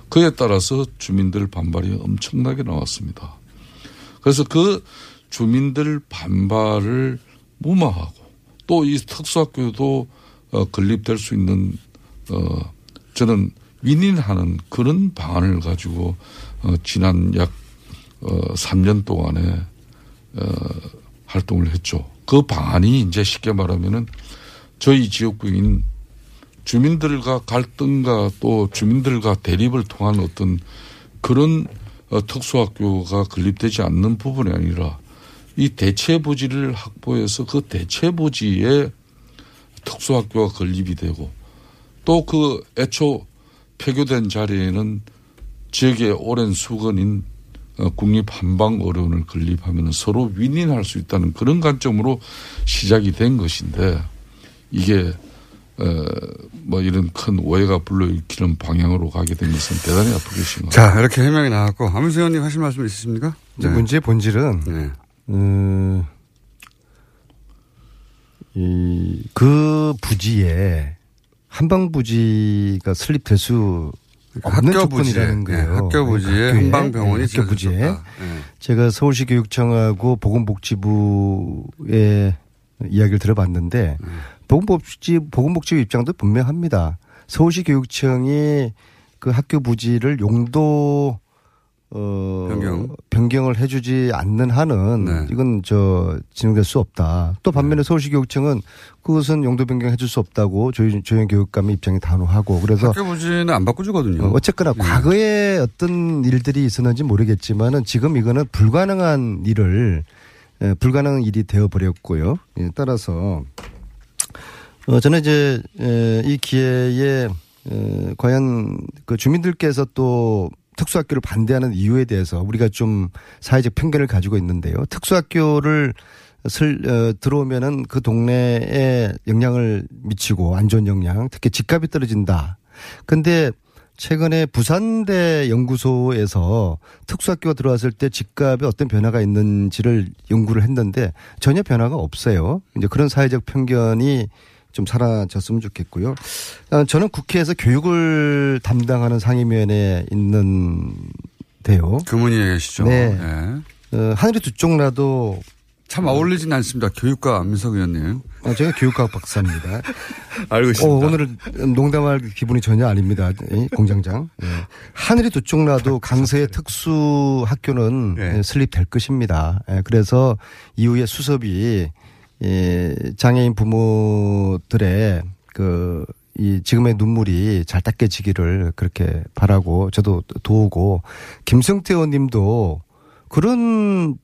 그에 따라서 주민들 반발이 엄청나게 나왔습니다. 그래서 그 주민들 반발을 무마하고 또 이 특수학교도 어, 건립될 수 있는 어 저는 윈윈하는 그런 방안을 가지고 어 지난 약 어, 3년 동안에 어, 활동을 했죠. 그 방안이 이제 쉽게 말하면은 저희 지역구인 주민들과 갈등과 또 주민들과 대립을 통한 어떤 그런 어, 특수학교가 건립되지 않는 부분이 아니라 이 대체 부지를 확보해서 그 대체 부지에 특수학교가 건립이 되고 또 그 애초 폐교된 자리에는 지역의 오랜 수건인 어, 국립 한방 어려운을 건립하면 서로 윈윈할 수 있다는 그런 관점으로 시작이 된 것인데 이게 어 뭐 이런 큰 오해가 불러일으키는 방향으로 가게 된 것은 대단히 아프게 신것
자, 이렇게 해명이 나왔고, 안민수 의원님 하실 말씀 있으십니까? 네.
문제의 본질은
네.
음, 이, 그 부지에 한방 부지가 설립될 수 없는
학교
조건이라는
부지에,
거예요.
네, 학교 부지에
학교에,
한방 병원이
네, 학교 부지에.
네.
제가 서울시 교육청하고 보건복지부의 이야기를 들어봤는데
네.
보건복지 보건복지부 입장도 분명합니다. 서울시 교육청이 그 학교 부지를 용도 어
변경.
을 해주지 않는 한은
네.
이건 저 진행될 수 없다. 또 반면에 서울시 교육청은 그것은 용도 변경 해줄 수 없다고 조현, 조현 교육감의 입장이 단호하고 그래서
학교 부지는 안 바꿔주거든요.
어, 어쨌거나
네.
과거에 어떤 일들이 있었는지 모르겠지만은 지금 이거는 불가능한 일을 에, 불가능한 일이 되어 버렸고요. 예, 따라서 어, 저는 이제 에, 이 기회에 에, 과연 그 주민들께서 또 특수학교를 반대하는 이유에 대해서 우리가 좀 사회적 편견을 가지고 있는데요. 특수학교를 슬, 어, 들어오면은 그 동네에 영향을 미치고 안 좋은 영향, 특히 집값이 떨어진다. 근데 최근에 부산대 연구소에서 특수학교가 들어왔을 때 집값에 어떤 변화가 있는지를 연구를 했는데 전혀 변화가 없어요. 이제 그런 사회적 편견이 좀 사라졌으면 좋겠고요. 어, 저는 국회에서 교육을 담당하는 상임위원회에 있는데요.
교문위에 계시죠.
네.
네.
어, 하늘이 두 쪽 나도
참 어울리진 않습니다. 교육과 안민석 의원님.
어, 제가 교육학 박사입니다. [laughs]
알고 있습니다.
어, 오늘은 농담할 기분이 전혀 아닙니다. 이 공장장. 예. 하늘이 두 쪽 나도 강서의 특수 학교는 예, 설립될 것입니다. 예, 그래서 이후에 수습이 예, 장애인 부모들의 그, 이 지금의 눈물이 잘 닦여지기를 그렇게 바라고 저도 도우고 김성태 의원님도 그런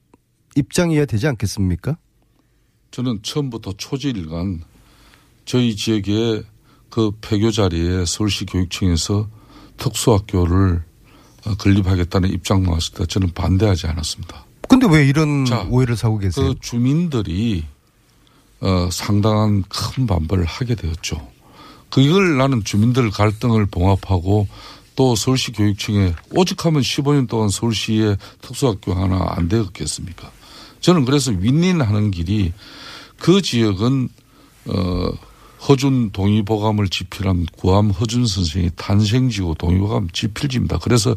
입장이어야 되지 않겠습니까?
저는 처음부터 초지일간 저희 지역의 그 폐교 자리에 서울시 교육청에서 특수학교를 어, 건립하겠다는 입장 나왔을 때 저는 반대하지 않았습니다.
근데 왜 이런 오해를 사고 계세요?
그 주민들이 어, 상당한 큰 반발을 하게 되었죠. 그걸 나는 주민들 갈등을 봉합하고 또 서울시 교육청에 오직하면 15년 동안 서울시에 특수학교 하나 안 되었겠습니까? 저는 그래서 윈윈 하는 길이 그 지역은 어 허준 동의보감을 집필한 구암 허준 선생의 탄생지고 동의보감 집필지입니다. 그래서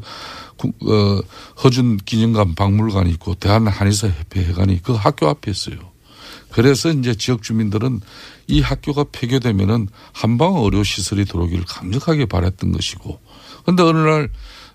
구- 어 허준 기념관 박물관이 있고 대한 한의사 협회 회관이 그 학교 앞에 있어요. 그래서 이제 지역 주민들은 이 학교가 폐교되면은 한방 의료 시설이 들어오기를 강력하게 바랬던 것이고, 근데 어느 날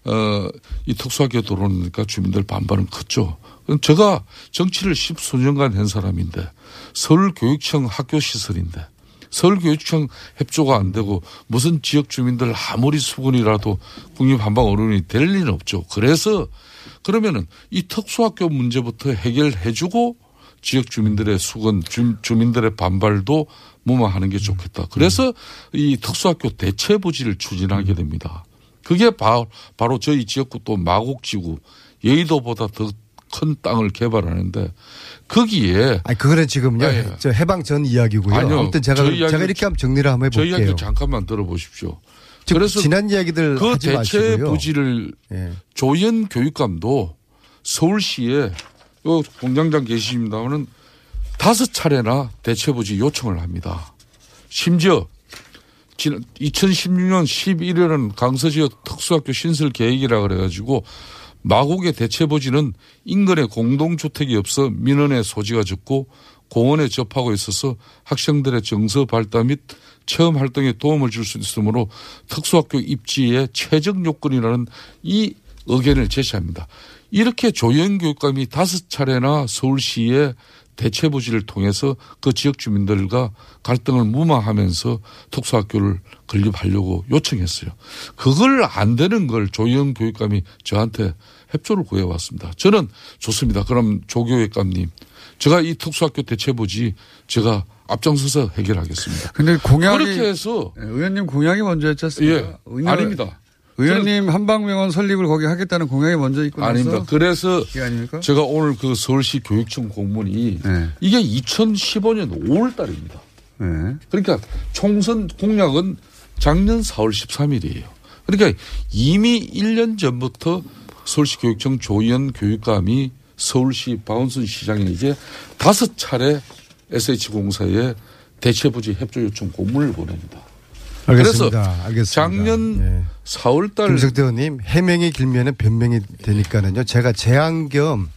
어, 이 특수학교 들어오니까 주민들 반발은 컸죠. 제가 정치를 십수년간 한 사람인데 서울교육청 학교 시설인데 서울교육청 협조가 안 되고 무슨 지역 주민들 아무리 수군이라도 국립한방 어른이 될 리는 없죠. 그래서 그러면은 이 특수학교 문제부터 해결해주고 지역 주민들의 수건, 주, 주민들의 반발도 무마하는 게 좋겠다. 그래서 이 특수학교 대체 부지를 추진하게 됩니다. 그게 바, 바로 저희 지역구 또 마곡지구 여의도보다 더큰 땅을 개발하는데 거기에
아니 그거는 지금요.
예, 예.
저 해방 전 이야기고요.
아니요.
아무튼 제가
저희 이야기를
제가 이렇게 한번 정리를 한번
저희
해볼게요.
이야기 잠깐만 들어보십시오.
즉,
그래서
지난 이야기들
그 대체
마시고요.
부지를
예.
조현 교육감도 서울시에 요 공장장 계십니다마는 다섯 차례나 대체 부지 요청을 합니다. 심지어 지난 2016년 11월은 강서 지역 특수학교 신설 계획이라 그래가지고 마곡의 대체 부지는 인근에 공동주택이 없어 민원의 소지가 적고 공원에 접하고 있어서 학생들의 정서 발달 및 체험 활동에 도움을 줄 수 있으므로 특수학교 입지의 최적 요건이라는 이 의견을 제시합니다. 이렇게 조영 교육감이 다섯 차례나 서울시에 대체 부지를 통해서 그 지역 주민들과 갈등을 무마하면서 특수학교를 건립하려고 요청했어요. 그걸 안 되는 걸 조영 교육감이 저한테 협조를 구해왔습니다. 저는 좋습니다. 그럼 조교육감님, 제가 이 특수학교 대체 부지 제가 앞장서서 해결하겠습니다.
근데 공약이
그렇게 해서
예, 의원님 공약이 먼저였지 않습니까?
예, 아닙니다.
의원님 한방병원 설립을 거기 하겠다는 공약이 먼저 있고 나서
아닙니다. 그래서? 제가 오늘 그 서울시 교육청 공문이
네.
이게 2015년 5월 달입니다. 그러니까 총선 공약은 작년 4월 13일이에요. 그러니까 이미 1년 전부터 서울시 교육청 조현 교육감이 서울시 박원순 시장에게 다섯 차례 SH공사에 대체부지 협조 요청 공문을 보냅니다.
알겠습니다.
그래서
알겠습니다.
작년 4월 달
김석태 의원님 해명이 길면은 변명이 되니까는요. 제가 제안 겸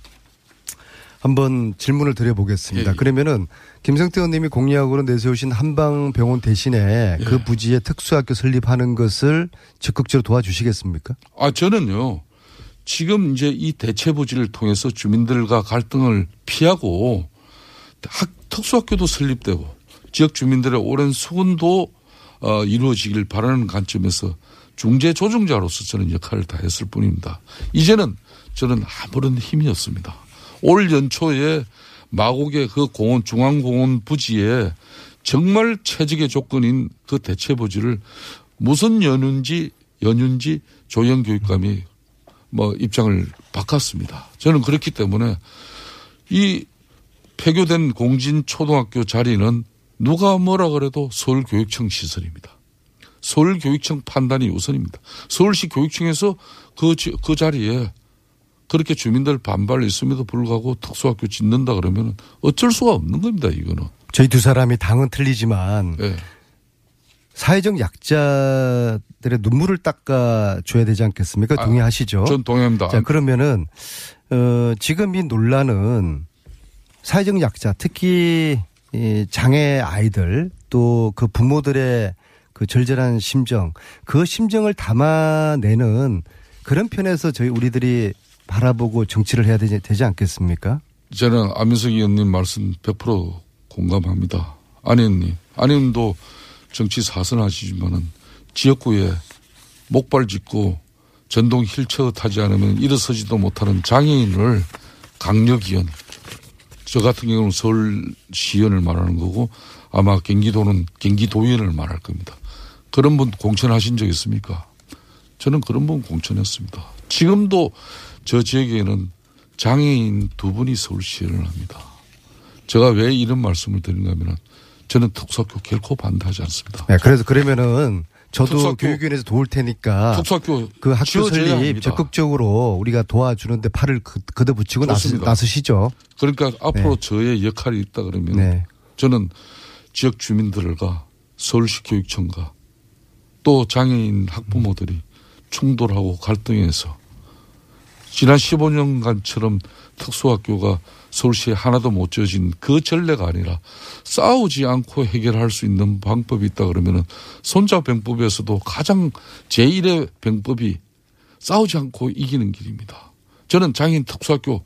한번 질문을 드려보겠습니다.
예, 예.
그러면은 김성태 의원님이 공약으로 내세우신 한방병원 대신에
예.
그 부지에 특수학교 설립하는 것을 적극적으로 도와주시겠습니까?
아, 저는요, 지금 이제 이 대체 부지를 통해서 주민들과 갈등을 피하고 학, 특수학교도 설립되고 지역 주민들의 오랜 수군도 어, 이루어지길 바라는 관점에서 중재 조정자로서 저는 역할을 다 했을 뿐입니다. 이제는 저는 아무런 힘이 없습니다. 올 연초에 마곡의 그 공원, 중앙공원 부지에 정말 최적의 조건인 그 대체 부지를 무슨 연유인지 연유인지 조영 교육감이 뭐 입장을 바꿨습니다. 저는 그렇기 때문에 이 폐교된 공진 초등학교 자리는 누가 뭐라 그래도 서울교육청 시설입니다. 서울교육청 판단이 우선입니다. 서울시 교육청에서 그, 지- 그 자리에 그렇게 주민들 반발이 있음에도 불구하고 특수학교 짓는다 그러면 어쩔 수가 없는 겁니다, 이거는.
저희 두 사람이 당은 틀리지만
예.
사회적 약자들의 눈물을 닦아줘야 되지 않겠습니까?
아,
동의하시죠?
전 동의합니다.
자, 그러면은, 어, 지금 이 논란은 사회적 약자, 특히 이 장애 아이들 또 그 부모들의 그 절절한 심정, 그 심정을 담아내는 그런 편에서 저희 우리들이 바라보고 정치를 해야 되지, 되지 않겠습니까?
저는 안민석 의원님 말씀 100% 공감합니다. 안 의원님, 안 의원도 정치 사선하시지만은 지역구에 목발 짚고 전동 휠체어 타지 않으면 일어서지도 못하는 장애인을 강력위원, 저 같은 경우는 서울시의원을 말하는 거고 아마 경기도는 경기도의원을 말할 겁니다. 그런 분 공천하신 적 있습니까? 저는 그런 분 공천했습니다. 지금도 저 지역에는 장애인 두 분이 서울시의원을 합니다. 제가 왜 이런 말씀을 드리는가 하면 저는 특수학교 결코 반대하지 않습니다.
네, 그래서 그러면은 저도
특수학교-
교육위원회에서 도울 테니까
특수학교
그 학교 설립
합니다.
적극적으로 우리가 도와주는데 팔을 걷- 걷어붙이고 나서,
좋습니다.
나서시죠.
그러니까 앞으로
네.
저의 역할이 있다 그러면
네.
저는 지역 주민들과 서울시 교육청과 또 장애인 학부모들이 충돌하고 갈등해서 지난 15년간처럼 특수학교가 서울시에 하나도 못 지어진 그 전례가 아니라 싸우지 않고 해결할 수 있는 방법이 있다 그러면은 손자병법에서도 가장 제1의 병법이 싸우지 않고 이기는 길입니다. 저는 장애인 특수학교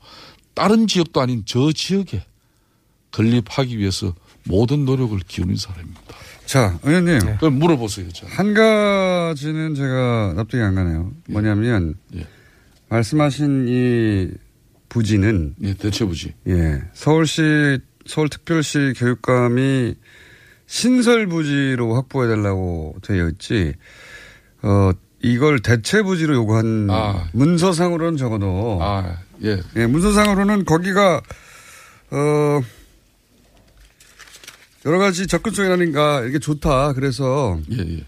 다른 지역도 아닌 저 지역에 건립하기 위해서 모든 노력을 기울인 사람입니다.
자, 의원님.
그럼 물어보세요. 저.
한 가지는 제가 납득이 안 가네요. 뭐냐면
예.
말씀하신 이 부지는
예, 대체 부지.
예. 서울시 서울특별시 교육감이 신설 부지로 확보해 달라고 되어 있지. 어 이걸 대체 부지로 요구한
아.
문서상으로는 적어도
아, 예.
예, 문서상으로는 거기가 어 여러 가지 접근성이라든가 이게 좋다. 그래서
예, 예.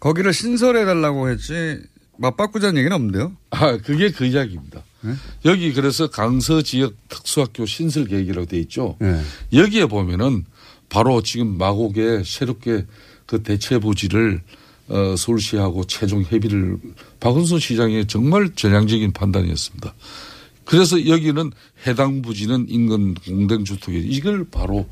거기를 신설해 달라고 했지 맞바꾸자는 얘기는 없는데요.
아, 그게 그 이야기입니다.
네?
여기 그래서 강서 지역 특수학교 신설 계획이라고 돼 있죠.
네.
여기에 보면은 바로 지금 마곡에 새롭게 그 대체 부지를 어, 서울시하고 최종 협의를 박은순 시장의 정말 전향적인 판단이었습니다. 그래서 여기는 해당 부지는 인근 공동주택이 이걸 바로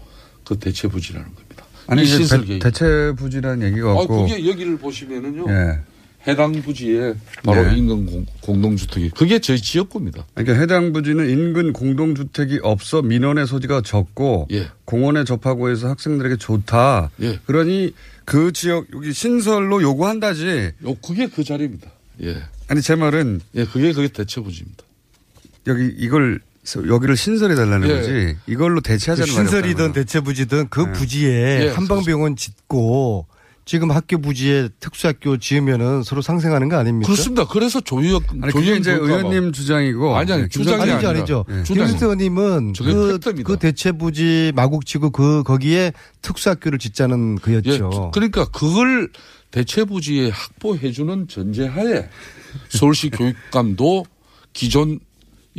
그 대체 부지라는 겁니다.
아니
이
이제 대. 대체 부지라는 얘기가
아,
없고
그게 여기를 보시면은요.
예.
해당 부지에 바로
네.
인근 공, 공동주택이 그게 저희 지역구입니다.
그러니까 해당 부지는 인근 공동주택이 없어 민원의 소지가 적고
예.
공원에 접하고 해서 학생들에게 좋다.
예.
그러니 그 지역 여기 신설로 요구한다지.
요 그게 그 자리입니다. 예.
아니 제 말은
예, 그게 그게 대체 부지입니다.
여기 이걸 여기를 신설해 달라는
예.
거지. 이걸로 대체하자는
그
말이
신설이든. 대체 부지든 그
네.
부지에
예,
한방병원 짓고 지금 학교 부지에 특수학교 지으면은 서로 상생하는 거 아닙니까?
그렇습니다. 그래서
아니 그게 이제 의원님 주장이고
아니 아니
네,
주장이
아니죠, 아니죠.
예.
김수태 의원님은 그. 그 대체 부지 마곡지구 그 거기에 특수학교를 짓자는
예,
그였죠.
그러니까 그걸 대체 부지에 확보해주는 전제하에 서울시 교육감도 기존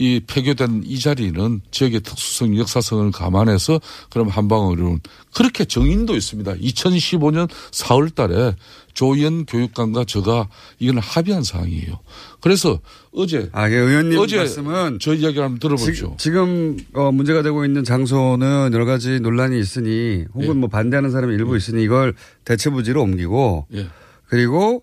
이 폐교된 이 자리는 지역의 특수성, 역사성을 감안해서 그럼 한방으로는 그렇게 정인도 있습니다. 2015년 4월 달에 조희연 교육감과 저가 이건 합의한 사항이에요. 그래서 어제
아, 예, 의원님
어제
말씀은
저 이야기를 한번 들어보죠.
지, 지금 어, 문제가 되고 있는 장소는 여러 가지 논란이 있으니 혹은 뭐 반대하는 사람이 일부 있으니 이걸 대체 부지로 옮기고
예.
그리고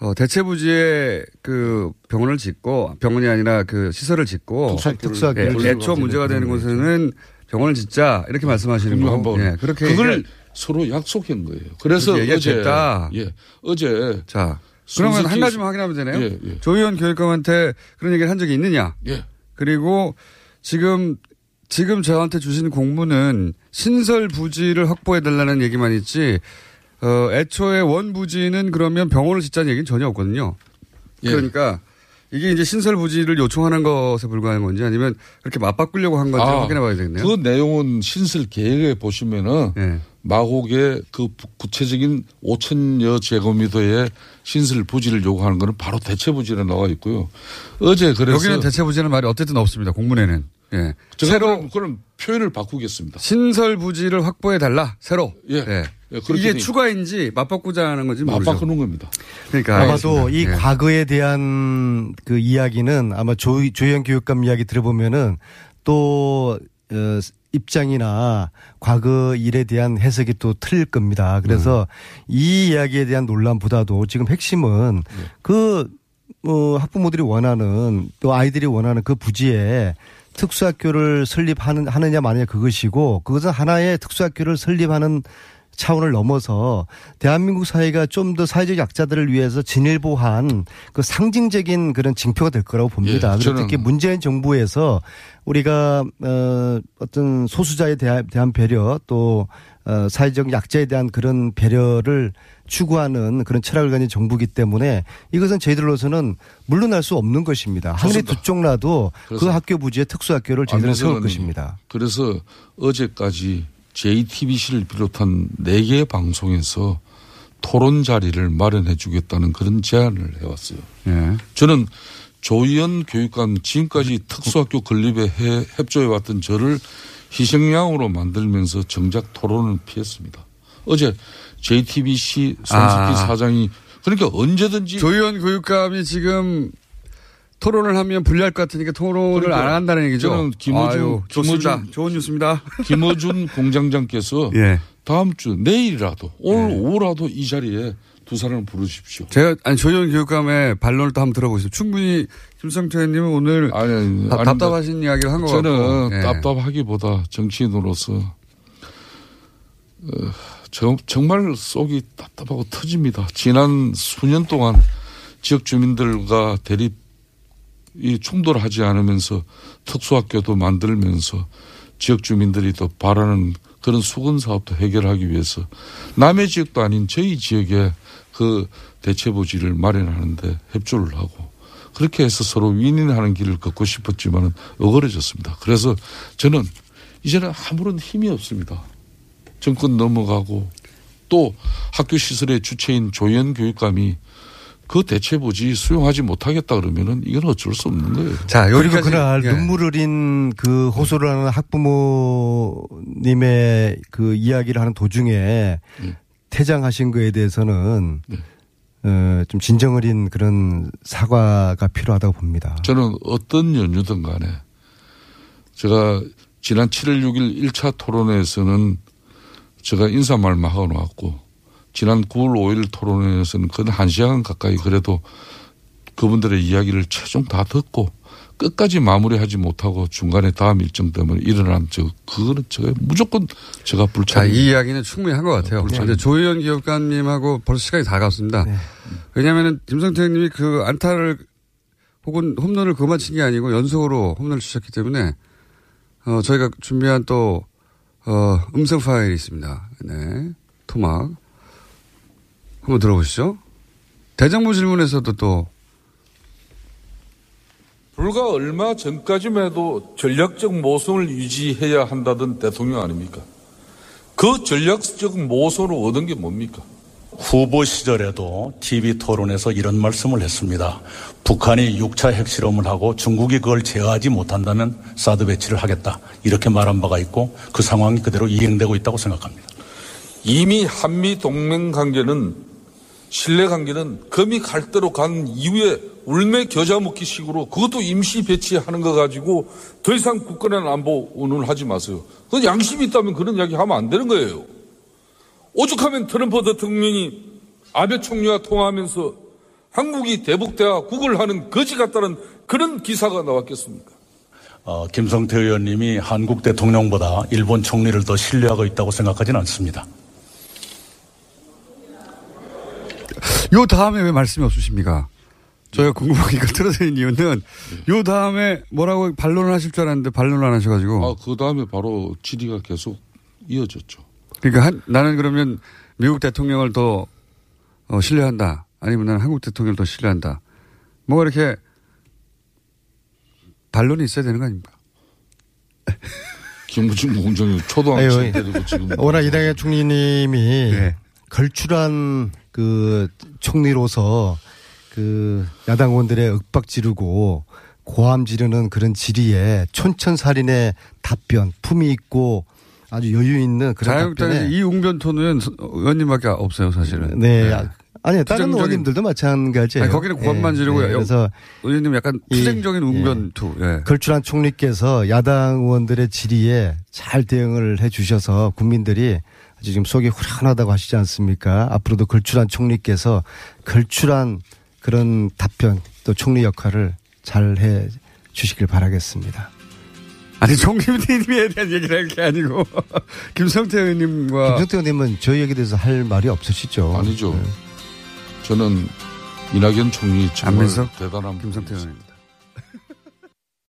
어, 대체부지에 그 병원을 짓고 병원이 아니라 그 시설을 짓고
특수- 특수학교를
예, 애초 문제가 되는 곳에는 병원을 짓자 이렇게 말씀하시는
그럼
거.
한번
예, 그렇게
그걸 서로 약속한 거예요. 그래서 어제
얘기했다.
예 어제
자 그러면 한 가지만 확인하면 되네요.
예, 예.
조희연 교육감한테 그런 얘기를 한 적이 있느냐?
예.
그리고 지금 지금 저한테 주신 공문은 신설 부지를 확보해 달라는 얘기만 있지. 어, 애초에 원 부지는 그러면 병원을 짓자는 얘기는 전혀 없거든요.
예.
그러니까 이게 이제 신설 부지를 요청하는 것에 불과한 건지 아니면 그렇게 맞바꾸려고 한 건지
아,
확인해 봐야 되겠네요.
그 내용은 신설 계획에 보시면은
예.
마곡의 그 부- 구체적인 5천여 제곱미터의 신설 부지를 요구하는 거는 바로 대체 부지로 나와 있고요. 어제 그래서
여기는 대체 부지는 말이 어쨌든 없습니다. 공문에는. 예.
제가
새로
그럼, 그럼 표현을 바꾸겠습니다.
신설 부지를 확보해 달라. 새로.
예.
예.
예,
이게
돼
추가인지 맞바꾸자 하는 건지 모르죠.
맞바꾸는 겁니다.
그러니까
아마도
알겠습니다.
이
예.
과거에 대한 그 이야기는 아마 조, 조현 교육감 이야기 들어보면은 또, 어, 입장이나 과거 일에 대한 해석이 또 틀릴 겁니다. 그래서
음.
이 이야기에 대한 논란보다도 지금 핵심은
네.
그, 어, 학부모들이 원하는 또 아이들이 원하는 그 부지에 특수학교를 설립하는, 하느냐 마느냐 그것이고 그것은 하나의 특수학교를 설립하는 차원을 넘어서 대한민국 사회가 좀 더 사회적 약자들을 위해서 진일보한 그 상징적인 그런 징표가 될 거라고 봅니다.
예,
특히 문재인 정부에서 우리가 어 어떤 소수자에 대한, 대한 배려 또 어, 사회적 약자에 대한 그런 배려를 추구하는 그런 철학을 가진 정부기 때문에 이것은 저희들로서는 물러날 수 없는 것입니다. 하늘이
그렇습니다.
두쪽 나도 그 학교 부지에 특수학교를 저희들은 세울
안녕하세요,
것입니다.
그래서 어제까지 JTBC를 비롯한 네개 방송에서 토론 자리를 마련해 주겠다는 그런 제안을 해왔어요.
예.
저는 조희연 교육감 지금까지 특수학교 건립에 해- 협조해 왔던 저를 희생양으로 만들면서 정작 토론을 피했습니다. 어제 JTBC 손석희
아.
사장이 그러니까 언제든지
조희연 교육감이 지금 토론을 하면 불리할 것 같으니까 토론을
그러니까
안 한다는 얘기죠.
저는 김어준-
아유, 좋습니다. 좋은 뉴스입니다. [laughs]
김어준 공장장께서
예.
다음 주 내일이라도 오늘 오후라도 이 자리에 두 사람을 부르십시오.
제가 아니 조현 교육감의 반론을 또 한번 들어보겠습니다. 충분히 김성태 의원님은 오늘
아니, 아니,
다- 답답하신 이야기를 한 것 같고.
저는
예.
답답하기보다 정치인으로서 어, 정, 정말 속이 답답하고 터집니다. 지난 수년 동안 지역 주민들과 대립 이 충돌하지 않으면서 특수학교도 만들면서 지역 주민들이 또 바라는 그런 수건 사업도 해결하기 위해서 남의 지역도 아닌 저희 지역에 그 대체부지를 마련하는데 협조를 하고 그렇게 해서 서로 윈윈하는 길을 걷고 싶었지만 은 어그러졌습니다. 그래서 저는 이제는 아무런 힘이 없습니다. 정권 넘어가고 또 학교 시설의 주체인 조현 교육감이 그 대체부지 수용하지 못하겠다 그러면은 이건 어쩔 수 없는 거예요.
자,
그리고 그날 눈물 흘린 그 호소를 하는 학부모님의 그 이야기를 하는 도중에 퇴장하신 거에 대해서는 어, 좀 진정 어린 그런 사과가 필요하다고 봅니다.
저는 어떤 연유든 간에 제가 지난 7월 6일 1차 토론회에서는 제가 인사말만 하고 나왔고 지난 9월 5일 토론회에서는 근 1시간 가까이 그래도 그분들의 이야기를 최종 다 듣고 끝까지 마무리하지 못하고 중간에 다음 일정 때문에 일어난 저 그거는 제가 무조건 제가
자,
불참.
이 이야기는 충분히 한 것 같아요. 이제 조희연 기업관님하고 벌써 시간이 다 갔습니다. 왜냐하면 김성태 님이 그 안타를 혹은 홈런을 그만 친 게 아니고 연속으로 홈런을 치셨기 때문에 어, 저희가 준비한 또 어, 음성 파일이 있습니다. 네. 토막. 한번 들어보시죠. 대정부 질문에서도 또
불과 얼마 전까지만 해도 전략적 모성을 유지해야 한다던 대통령 아닙니까? 그 전략적 모성을 얻은 게 뭡니까?
후보 시절에도 TV 토론에서 이런 말씀을 했습니다. 북한이 6차 핵실험을 하고 중국이 그걸 제어하지 못한다면 사드 배치를 하겠다. 이렇게 말한 바가 있고 그 상황이 그대로 이행되고 있다고 생각합니다.
이미 한미 동맹 관계는 신뢰 관계는 금이 갈 대로 간 이후에 울매 겨자 먹기 식으로 그것도 임시 배치하는 거 가지고 더 이상 국가의 안보 운운하지 마세요. 그건 양심이 있다면 그런 이야기 하면 안 되는 거예요. 오죽하면 트럼프 대통령이 아베 총리와 통화하면서 한국이 대북대화 구걸하는 거지 같다는 그런 기사가 나왔겠습니까?
어, 김성태 의원님이 한국 대통령보다 일본 총리를 더 신뢰하고 있다고 생각하지는 않습니다.
요 다음에 왜 말씀이 없으십니까? 저희가 궁금한 이거 틀어드린 이유는 요 다음에 뭐라고 반론을 하실 줄 알았는데 반론을 안 하셔가지고.
아, 그 다음에 바로 질의가 계속 이어졌죠.
그러니까 한, 나는 그러면 미국 대통령을 더 어, 신뢰한다. 아니면 나는 한국 대통령을 더 신뢰한다. 뭐가 이렇게 반론이 있어야 되는 거 아닙니까?
김부중 공정이 초등학생 때리고 지금 [laughs]
워낙 이당의 총리님이
네.
걸출한 그 총리로서 그 야당 의원들의 윽박 지르고 고함 지르는 그런 질의에 촌천살인의 답변, 품이 있고 아주 여유 있는 그런
자유한국당에
답변에
이 웅변 토는 의원님밖에 없어요, 사실은.
네. 아니 다른 의원님들도 마찬가지예요.
아니, 거기는 고함만
예,
지르고
예, 그래서
의원님 약간
이-
투쟁적인 웅변투. 예.
걸출한 총리께서 야당 의원들의 질의에 잘 대응을 해 주셔서 국민들이 지금 속이 후련하다고 하시지 않습니까? 앞으로도 걸출한 총리께서 걸출한 그런 답변 또 총리 역할을 잘 해 주시길 바라겠습니다.
아니 총리님에 대한 얘기를 할 게 아니고 [laughs] 김성태 의원님과
김성태 의원님은 저희 얘기에 대해서 할 말이 없으시죠?
아니죠. 저는 이낙연 총리 정말? 대단한
김성태 의원입니다.